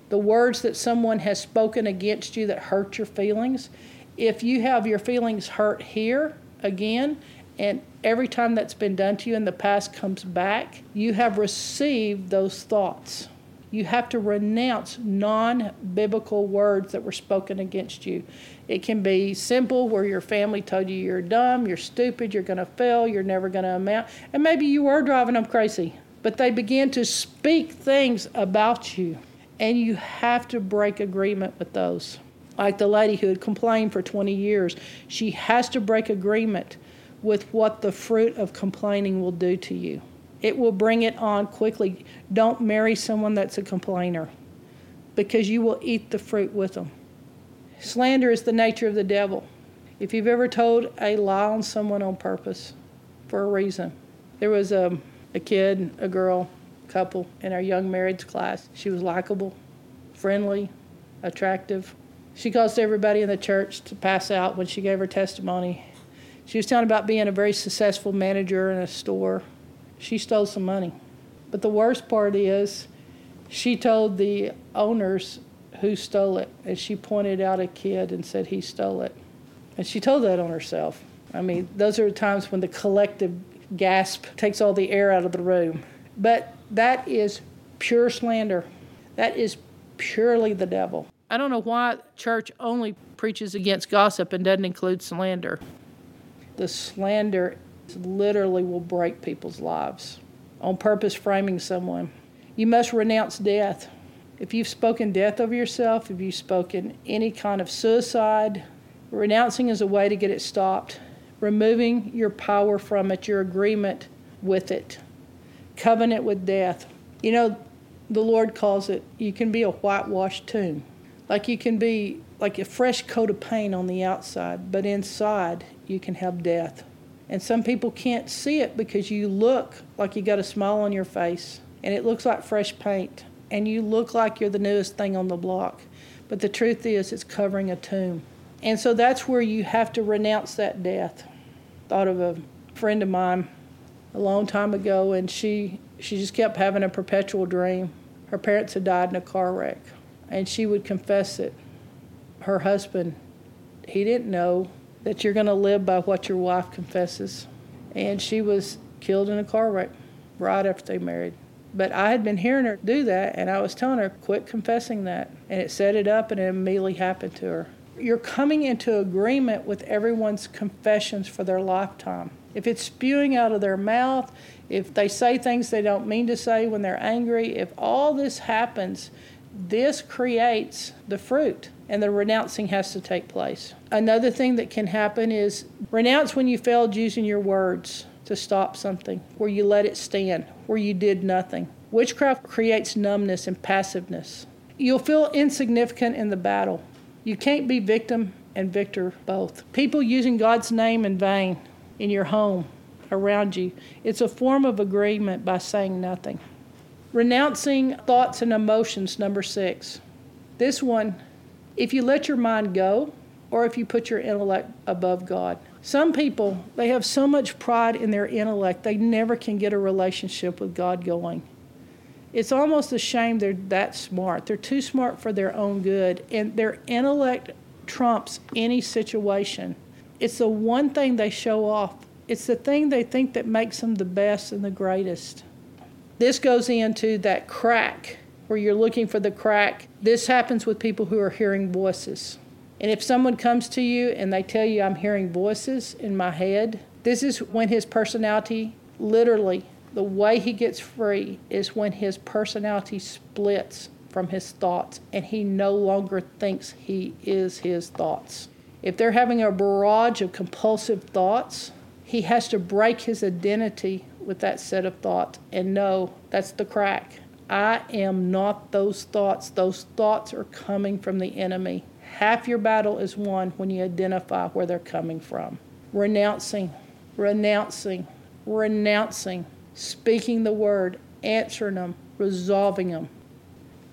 the words that someone has spoken against you that hurt your feelings, if you have your feelings hurt here again, and every time that's been done to you in the past comes back, you have received those thoughts. You have to renounce non biblical words that were spoken against you. It can be simple, where your family told you you're dumb, you're stupid, you're going to fail, you're never going to amount, and maybe you were driving them crazy. But they began to speak things about you and you have to break agreement with those. Like the lady who had complained for 20 years, she has to break agreement with what the fruit of complaining will do to you. It will bring it on quickly. Don't marry someone that's a complainer because you will eat the fruit with them. Slander is the nature of the devil. If you've ever told a lie on someone on purpose for a reason, there was a, a kid, a girl, couple in our young marriage class. She was likable, friendly, attractive. She caused everybody in the church to pass out when she gave her testimony. She was telling about being a very successful manager in a store. She stole some money. But the worst part is, she told the owners who stole it, and she pointed out a kid and said he stole it. And she told that on herself. I mean, those are the times when the collective gasp takes all the air out of the room. But that is pure slander. That is purely the devil. I don't know why church only preaches against gossip and doesn't include slander. The slander literally will break people's lives on purpose framing someone. You must renounce death. If you've spoken death over yourself, if you've spoken any kind of suicide, renouncing is a way to get it stopped. Removing your power from it, your agreement with it covenant with death. You know, the Lord calls it, you can be a whitewashed tomb. Like you can be like a fresh coat of paint on the outside, but inside you can have death. And some people can't see it because you look like you got a smile on your face and it looks like fresh paint and you look like you're the newest thing on the block. But the truth is, it's covering a tomb. And so that's where you have to renounce that death. Thought of a friend of mine a long time ago, and she she just kept having a perpetual dream. Her parents had died in a car wreck, and she would confess it. Her husband, he didn't know that you're going to live by what your wife confesses, and she was killed in a car wreck right after they married. But I had been hearing her do that, and I was telling her, quit confessing that. And it set it up, and it immediately happened to her. You're coming into agreement with everyone's confessions for their lifetime. If it's spewing out of their mouth, if they say things they don't mean to say when they're angry, if all this happens, this creates the fruit and the renouncing has to take place. Another thing that can happen is renounce when you failed using your words to stop something, where you let it stand, where you did nothing. Witchcraft creates numbness and passiveness. You'll feel insignificant in the battle. You can't be victim and victor both. People using God's name in vain in your home, around you, it's a form of agreement by saying nothing. Renouncing thoughts and emotions, number six. This one, if you let your mind go, or if you put your intellect above God. Some people, they have so much pride in their intellect, they never can get a relationship with God going. It's almost a shame they're that smart. They're too smart for their own good, and their intellect trumps any situation. It's the one thing they show off. It's the thing they think that makes them the best and the greatest. This goes into that crack where you're looking for the crack. This happens with people who are hearing voices. And if someone comes to you and they tell you, I'm hearing voices in my head, this is when his personality, literally, the way he gets free is when his personality splits from his thoughts and he no longer thinks he is his thoughts. If they're having a barrage of compulsive thoughts, he has to break his identity with that set of thoughts and know that's the crack. I am not those thoughts. Those thoughts are coming from the enemy. Half your battle is won when you identify where they're coming from. Renouncing, renouncing, renouncing, speaking the word, answering them, resolving them.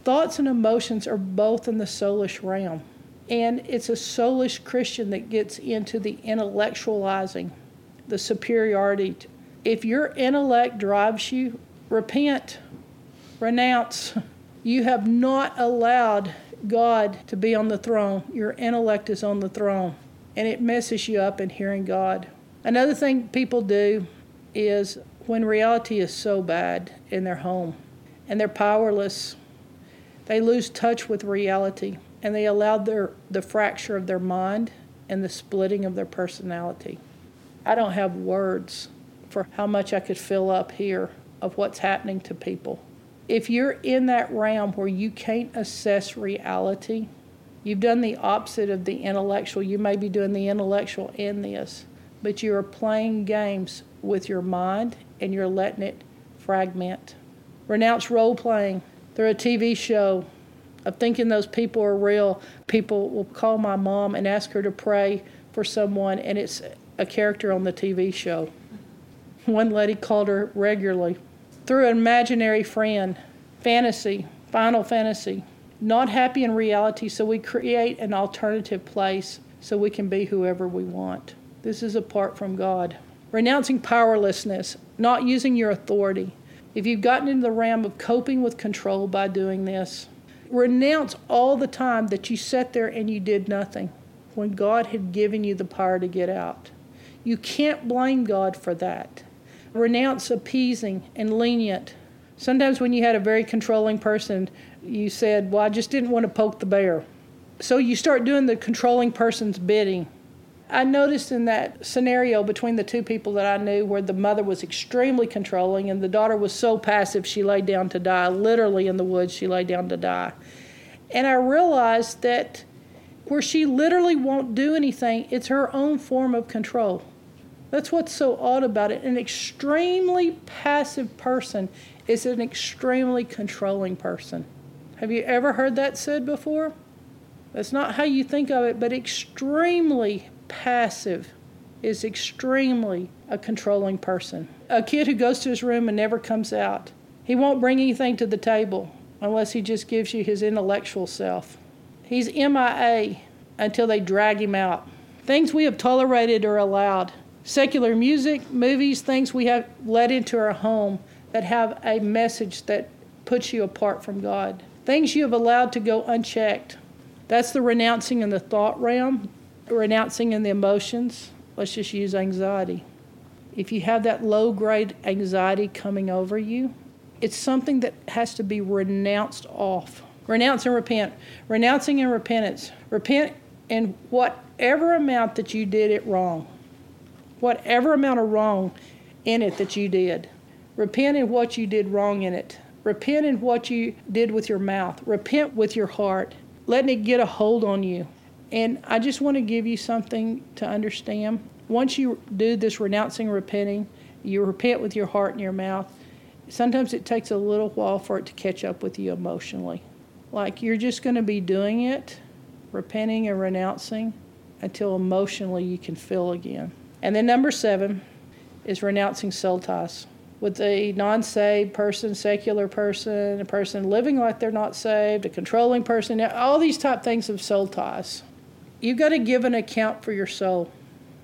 Thoughts and emotions are both in the soulish realm. And it's a soulish Christian that gets into the intellectualizing, the superiority. If your intellect drives you, repent, renounce. You have not allowed God to be on the throne. Your intellect is on the throne, and it messes you up in hearing God. Another thing people do is when reality is so bad in their home and they're powerless, they lose touch with reality and they allowed their, the fracture of their mind and the splitting of their personality. I don't have words for how much I could fill up here of what's happening to people if you're in that realm where you can't assess reality, you've done the opposite of the intellectual. You may be doing the intellectual in this, but you are playing games with your mind and you're letting it fragment. Renounce role playing through a TV show of thinking those people are real. People will call my mom and ask her to pray for someone, and it's a character on the TV show. One lady called her regularly through an imaginary friend, fantasy, final fantasy, not happy in reality, so we create an alternative place so we can be whoever we want. This is apart from God. Renouncing powerlessness, not using your authority. If you've gotten into the realm of coping with control by doing this, renounce all the time that you sat there and you did nothing when God had given you the power to get out. You can't blame God for that renounce appeasing and lenient. Sometimes when you had a very controlling person, you said, Well, I just didn't want to poke the bear. So you start doing the controlling person's bidding. I noticed in that scenario between the two people that I knew where the mother was extremely controlling and the daughter was so passive she laid down to die. Literally in the woods, she laid down to die. And I realized that where she literally won't do anything, it's her own form of control. That's what's so odd about it. An extremely passive person is an extremely controlling person. Have you ever heard that said before? That's not how you think of it, but extremely passive is extremely a controlling person. A kid who goes to his room and never comes out, he won't bring anything to the table unless he just gives you his intellectual self. He's MIA until they drag him out. Things we have tolerated or allowed. Secular music, movies, things we have let into our home that have a message that puts you apart from God. Things you have allowed to go unchecked. That's the renouncing in the thought realm, renouncing in the emotions. Let's just use anxiety. If you have that low grade anxiety coming over you, it's something that has to be renounced off. Renounce and repent. Renouncing and repentance. Repent in whatever amount that you did it wrong. Whatever amount of wrong in it that you did. Repent in what you did wrong in it. Repent in what you did with your mouth. Repent with your heart, letting it get a hold on you. And I just want to give you something to understand. Once you do this renouncing, repenting, you repent with your heart and your mouth. Sometimes it takes a little while for it to catch up with you emotionally. Like you're just going to be doing it, repenting and renouncing, until emotionally you can feel again. And then number seven is renouncing soul ties with a non saved person, secular person, a person living like they're not saved, a controlling person, all these type things of soul ties. You've got to give an account for your soul.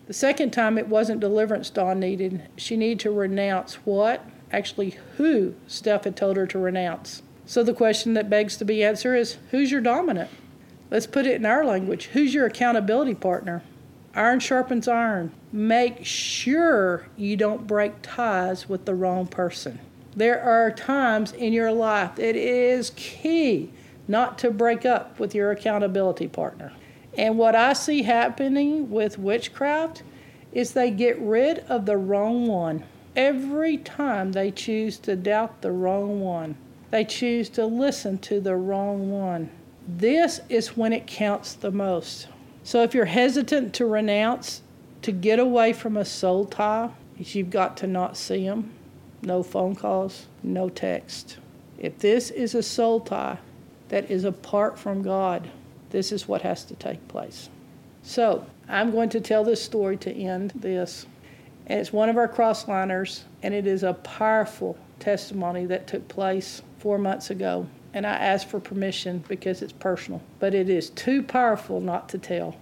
The second time it wasn't deliverance Dawn needed. She needed to renounce what? Actually, who Steph had told her to renounce. So the question that begs to be answered is who's your dominant? Let's put it in our language. Who's your accountability partner? Iron sharpens iron. Make sure you don't break ties with the wrong person. There are times in your life it is key not to break up with your accountability partner. And what I see happening with witchcraft is they get rid of the wrong one. Every time they choose to doubt the wrong one, they choose to listen to the wrong one. This is when it counts the most. So if you're hesitant to renounce, to get away from a soul tie, you've got to not see them. No phone calls, no text. If this is a soul tie that is apart from God, this is what has to take place. So I'm going to tell this story to end this. And it's one of our crossliners, and it is a powerful testimony that took place four months ago and I asked for permission because it's personal. But it is too powerful not to tell.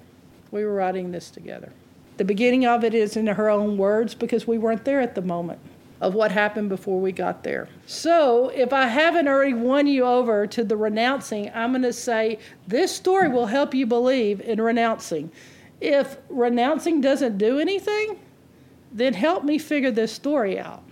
We were writing this together. The beginning of it is in her own words because we weren't there at the moment of what happened before we got there. So, if I haven't already won you over to the renouncing, I'm going to say this story will help you believe in renouncing. If renouncing doesn't do anything, then help me figure this story out.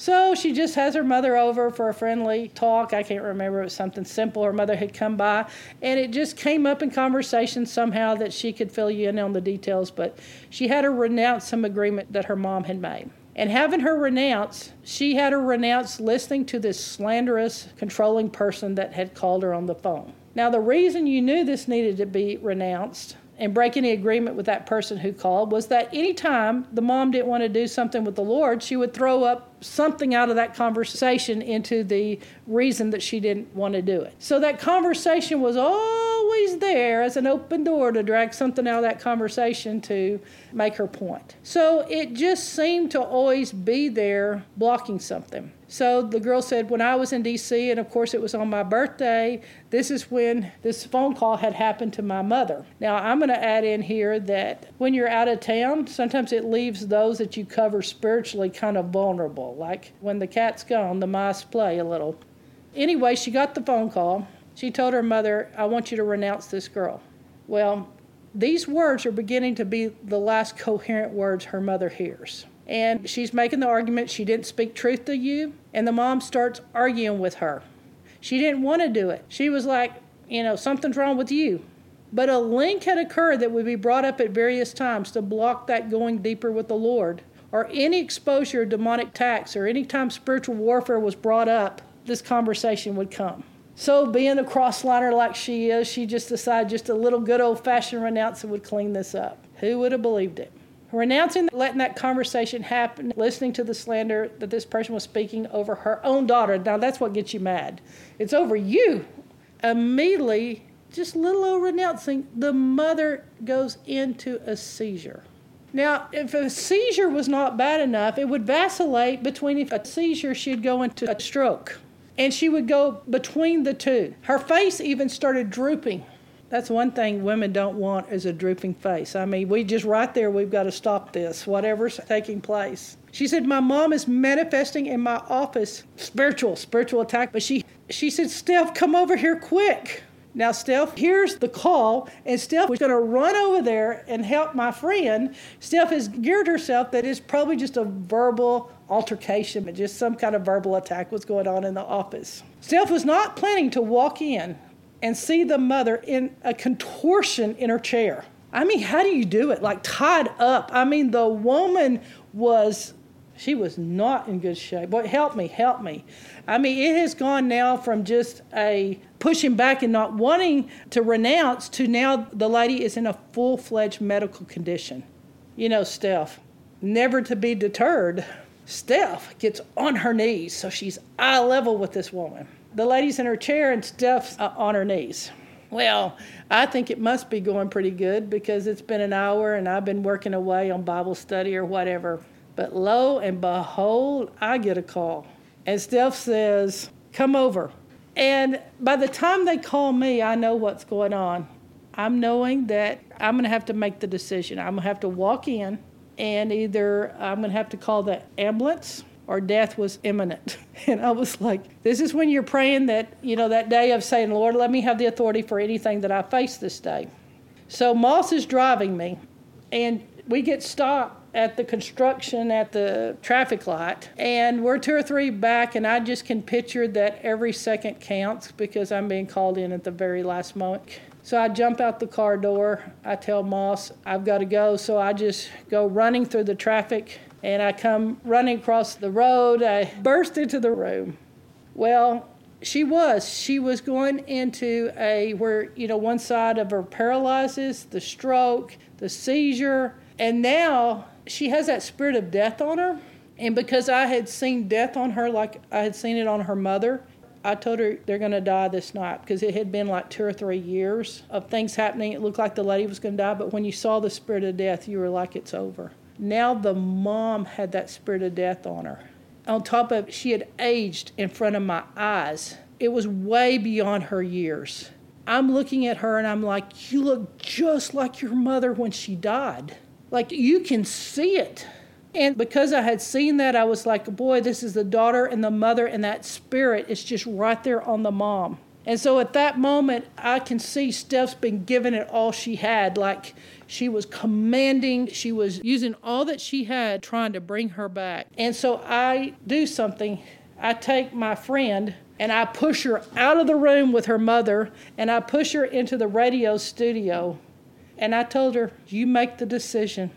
So she just has her mother over for a friendly talk. I can't remember, it was something simple. Her mother had come by, and it just came up in conversation somehow that she could fill you in on the details. But she had to renounce some agreement that her mom had made. And having her renounce, she had her renounce listening to this slanderous, controlling person that had called her on the phone. Now, the reason you knew this needed to be renounced and break any agreement with that person who called was that anytime the mom didn't want to do something with the Lord, she would throw up something out of that conversation into the reason that she didn't want to do it. So that conversation was always there as an open door to drag something out of that conversation to make her point. So it just seemed to always be there blocking something. So the girl said, when I was in DC, and of course it was on my birthday, this is when this phone call had happened to my mother. Now I'm going to add in here that when you're out of town, sometimes it leaves those that you cover spiritually kind of vulnerable. Like when the cat's gone, the mice play a little. Anyway, she got the phone call. She told her mother, I want you to renounce this girl. Well, these words are beginning to be the last coherent words her mother hears and she's making the argument she didn't speak truth to you, and the mom starts arguing with her. She didn't want to do it. She was like, you know, something's wrong with you. But a link had occurred that would be brought up at various times to block that going deeper with the Lord. Or any exposure of demonic attacks, or any time spiritual warfare was brought up, this conversation would come. So, being a crossliner like she is, she just decided just a little good old fashioned renouncing would clean this up. Who would have believed it? Renouncing letting that conversation happen, listening to the slander that this person was speaking over her own daughter. Now that's what gets you mad. It's over you. Immediately, just little old renouncing, the mother goes into a seizure. Now, if a seizure was not bad enough, it would vacillate between if a seizure, she'd go into a stroke. And she would go between the two. Her face even started drooping That's one thing women don't want is a drooping face. I mean, we just right there, we've got to stop this, whatever's taking place. She said, My mom is manifesting in my office spiritual, spiritual attack. But she she said, Steph, come over here quick. Now, Steph hears the call, and Steph was going to run over there and help my friend. Steph has geared herself that it's probably just a verbal altercation, but just some kind of verbal attack was going on in the office. Steph was not planning to walk in and see the mother in a contortion in her chair. I mean, how do you do it? Like tied up. I mean, the woman was she was not in good shape. Boy, help me, help me. I mean, it has gone now from just a pushing back and not wanting to renounce to now the lady is in a full fledged medical condition. You know, Steph, never to be deterred, Steph gets on her knees, so she's eye level with this woman. The lady's in her chair and Steph's uh, on her knees. Well, I think it must be going pretty good because it's been an hour and I've been working away on Bible study or whatever. But lo and behold, I get a call. And Steph says, Come over. And by the time they call me, I know what's going on. I'm knowing that I'm going to have to make the decision. I'm going to have to walk in, and either I'm going to have to call the ambulance or death was imminent. And I was like, this is when you're praying that, you know, that day of saying, Lord, let me have the authority for anything that I face this day. So Moss is driving me, and we get stopped at the construction at the traffic light, and we're two or three back, and I just can picture that every second counts because I'm being called in at the very last moment. So I jump out the car door. I tell Moss I've got to go, so I just go running through the traffic, and I come running across the road. I burst into the room. Well, she was she was going into a where you know one side of her paralyzes the stroke the seizure and now she has that spirit of death on her. And because I had seen death on her like I had seen it on her mother, I told her they're going to die this night because it had been like two or three years of things happening. It looked like the lady was going to die, but when you saw the spirit of death, you were like, it's over. Now the mom had that spirit of death on her. On top of it, she had aged in front of my eyes. It was way beyond her years. I'm looking at her and I'm like, you look just like your mother when she died. Like you can see it. And because I had seen that, I was like, boy, this is the daughter and the mother, and that spirit is just right there on the mom. And so at that moment, I can see Steph's been giving it all she had. Like she was commanding, she was using all that she had trying to bring her back. And so I do something. I take my friend and I push her out of the room with her mother and I push her into the radio studio and I told her, You make the decision.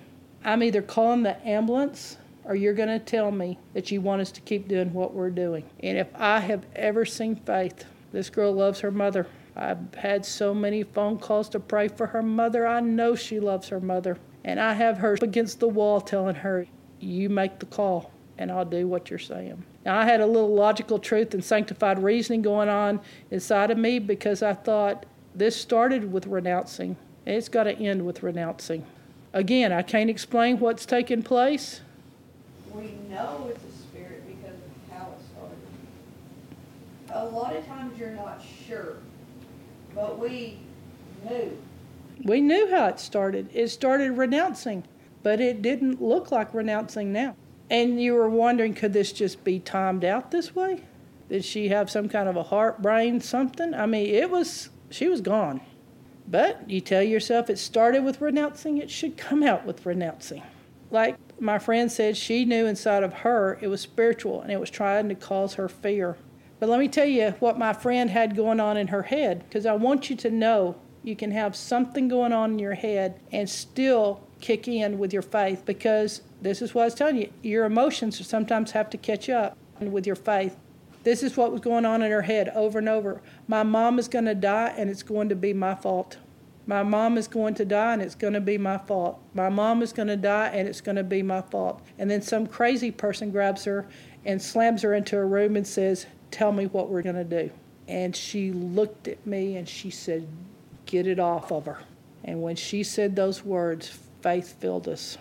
I'm either calling the ambulance or you're going to tell me that you want us to keep doing what we're doing. And if I have ever seen faith, this girl loves her mother. I've had so many phone calls to pray for her mother. I know she loves her mother. And I have her against the wall telling her, You make the call, and I'll do what you're saying. Now, I had a little logical truth and sanctified reasoning going on inside of me because I thought this started with renouncing. and It's got to end with renouncing. Again, I can't explain what's taking place. We know it's a spirit because of how it started. A lot of times you're not sure, but we knew. We knew how it started. It started renouncing, but it didn't look like renouncing now. And you were wondering, could this just be timed out this way? Did she have some kind of a heart, brain, something? I mean, it was, she was gone. But you tell yourself it started with renouncing, it should come out with renouncing. Like my friend said, she knew inside of her it was spiritual and it was trying to cause her fear. But let me tell you what my friend had going on in her head, because I want you to know you can have something going on in your head and still kick in with your faith, because this is what I was telling you your emotions sometimes have to catch up with your faith. This is what was going on in her head over and over. My mom is going to die and it's going to be my fault. My mom is going to die and it's going to be my fault. My mom is going to die and it's going to be my fault. And then some crazy person grabs her and slams her into a room and says, Tell me what we're going to do. And she looked at me and she said, Get it off of her. And when she said those words, faith filled us.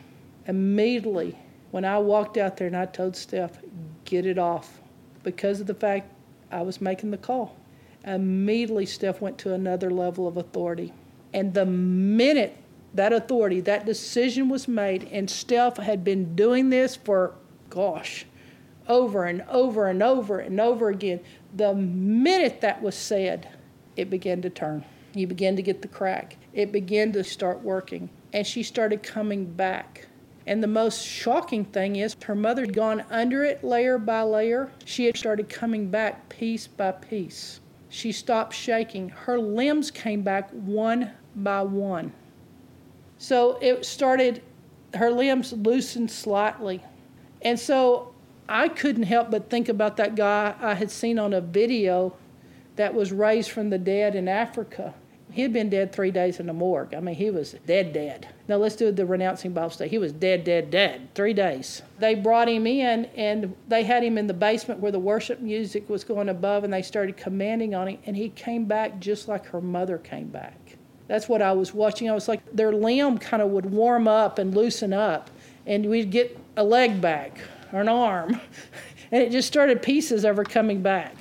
Immediately, when I walked out there and I told Steph, Get it off because of the fact I was making the call. Immediately, Steph went to another level of authority. And the minute that authority, that decision was made, and Steph had been doing this for, gosh, over and over and over and over again. The minute that was said, it began to turn. You began to get the crack. It began to start working. And she started coming back. And the most shocking thing is her mother had gone under it layer by layer. She had started coming back piece by piece. She stopped shaking. Her limbs came back one by one. So it started, her limbs loosened slightly. And so I couldn't help but think about that guy I had seen on a video that was raised from the dead in Africa. He had been dead three days in the morgue. I mean, he was dead, dead. Now let's do the renouncing Bible study. He was dead, dead, dead. Three days. They brought him in and they had him in the basement where the worship music was going above, and they started commanding on him, and he came back just like her mother came back. That's what I was watching. I was like, their limb kind of would warm up and loosen up, and we'd get a leg back or an arm. And it just started pieces of her coming back.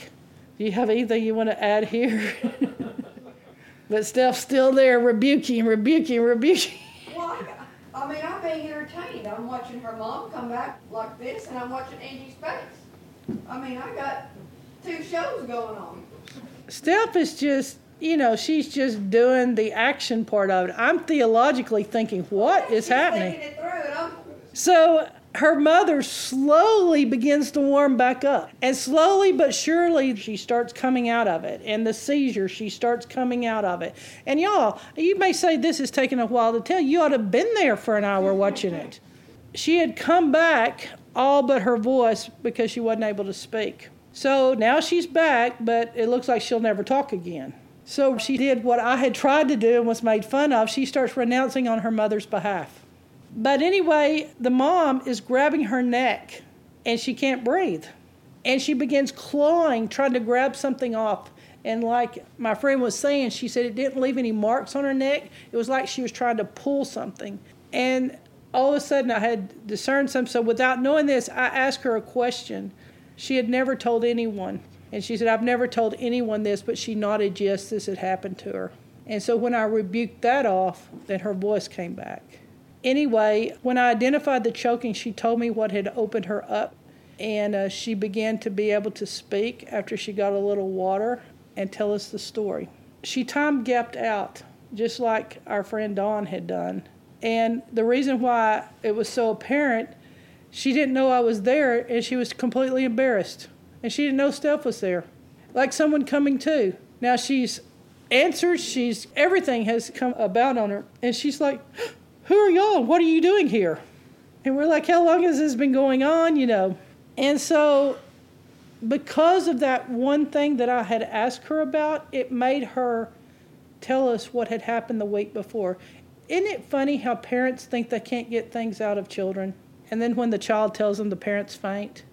Do you have anything you want to add here? but Steph's still there, rebuking, rebuking, rebuking. Well, I, I mean, I'm being entertained. I'm watching her mom come back like this, and I'm watching Angie's face. I mean, I got two shows going on. Steph is just you know, she's just doing the action part of it. I'm theologically thinking, what is happening? it through, and I'm So her mother slowly begins to warm back up. And slowly but surely, she starts coming out of it. And the seizure, she starts coming out of it. And y'all, you may say this is taking a while to tell. You ought to have been there for an hour watching it. She had come back, all but her voice, because she wasn't able to speak. So now she's back, but it looks like she'll never talk again. So she did what I had tried to do and was made fun of. She starts renouncing on her mother's behalf. But anyway, the mom is grabbing her neck and she can't breathe. And she begins clawing, trying to grab something off. And like my friend was saying, she said it didn't leave any marks on her neck. It was like she was trying to pull something. And all of a sudden, I had discerned something. So without knowing this, I asked her a question. She had never told anyone. And she said, I've never told anyone this, but she nodded yes, this had happened to her. And so when I rebuked that off, then her voice came back. Anyway, when I identified the choking, she told me what had opened her up. And uh, she began to be able to speak after she got a little water and tell us the story. She time gapped out, just like our friend Dawn had done. And the reason why it was so apparent, she didn't know I was there and she was completely embarrassed and she didn't know Steph was there. Like someone coming to. Now she's answered, she's everything has come about on her, and she's like, Who are y'all? What are you doing here? And we're like, How long has this been going on? You know. And so because of that one thing that I had asked her about, it made her tell us what had happened the week before. Isn't it funny how parents think they can't get things out of children? And then when the child tells them the parents faint?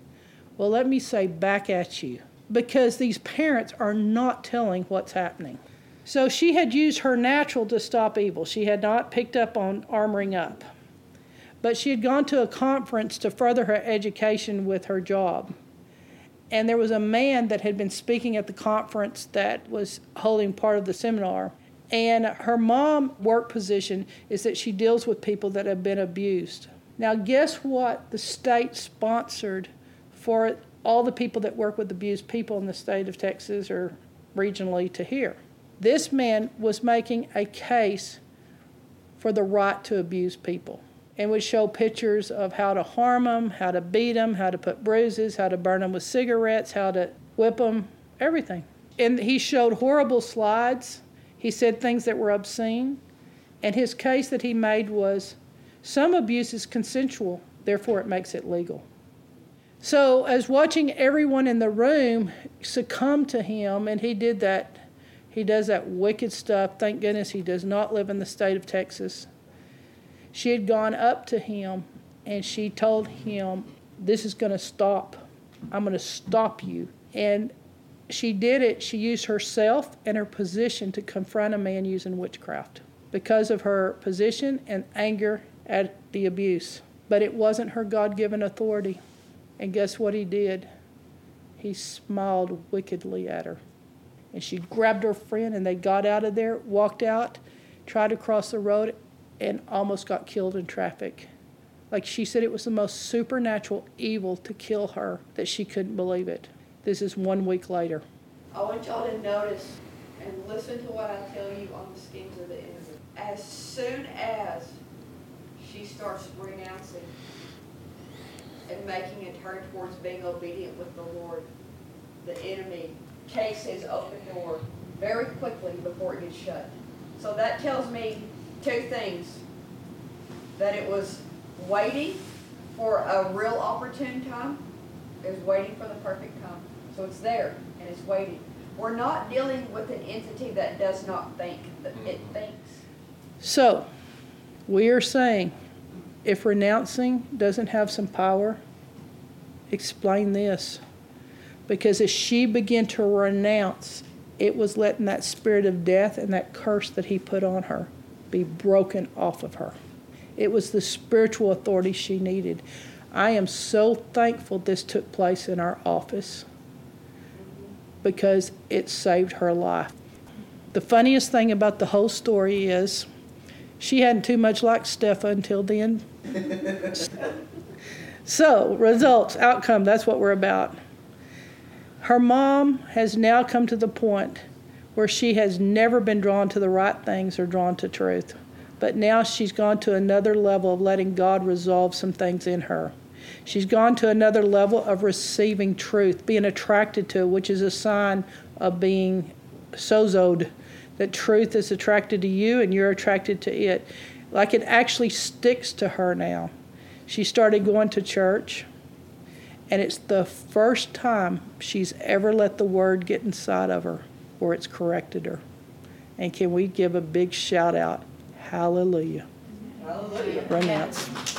Well, let me say back at you because these parents are not telling what's happening. So she had used her natural to stop evil. She had not picked up on armoring up. But she had gone to a conference to further her education with her job. And there was a man that had been speaking at the conference that was holding part of the seminar. And her mom work position is that she deals with people that have been abused. Now, guess what the state sponsored for all the people that work with abused people in the state of Texas or regionally to hear. This man was making a case for the right to abuse people and would show pictures of how to harm them, how to beat them, how to put bruises, how to burn them with cigarettes, how to whip them, everything. And he showed horrible slides. He said things that were obscene. And his case that he made was some abuse is consensual, therefore it makes it legal. So, as watching everyone in the room succumb to him, and he did that, he does that wicked stuff. Thank goodness he does not live in the state of Texas. She had gone up to him and she told him, This is going to stop. I'm going to stop you. And she did it. She used herself and her position to confront a man using witchcraft because of her position and anger at the abuse. But it wasn't her God given authority. And guess what he did? He smiled wickedly at her. And she grabbed her friend and they got out of there, walked out, tried to cross the road, and almost got killed in traffic. Like she said, it was the most supernatural evil to kill her that she couldn't believe it. This is one week later. I want y'all to notice and listen to what I tell you on the schemes of the enemy. As soon as she starts renouncing and making a turn towards being obedient with the Lord, the enemy takes his open door very quickly before it gets shut. So that tells me two things. That it was waiting for a real opportune time. It was waiting for the perfect time. So it's there and it's waiting. We're not dealing with an entity that does not think, that mm-hmm. it thinks. So, we are saying if renouncing doesn't have some power, explain this. Because as she began to renounce, it was letting that spirit of death and that curse that he put on her be broken off of her. It was the spiritual authority she needed. I am so thankful this took place in our office because it saved her life. The funniest thing about the whole story is she hadn't too much liked Steffa until then. so, results, outcome, that's what we're about. Her mom has now come to the point where she has never been drawn to the right things or drawn to truth. But now she's gone to another level of letting God resolve some things in her. She's gone to another level of receiving truth, being attracted to it, which is a sign of being sozoed, that truth is attracted to you and you're attracted to it. Like it actually sticks to her now. She started going to church, and it's the first time she's ever let the word get inside of her where it's corrected her. And can we give a big shout out? Hallelujah. Hallelujah. Renounce.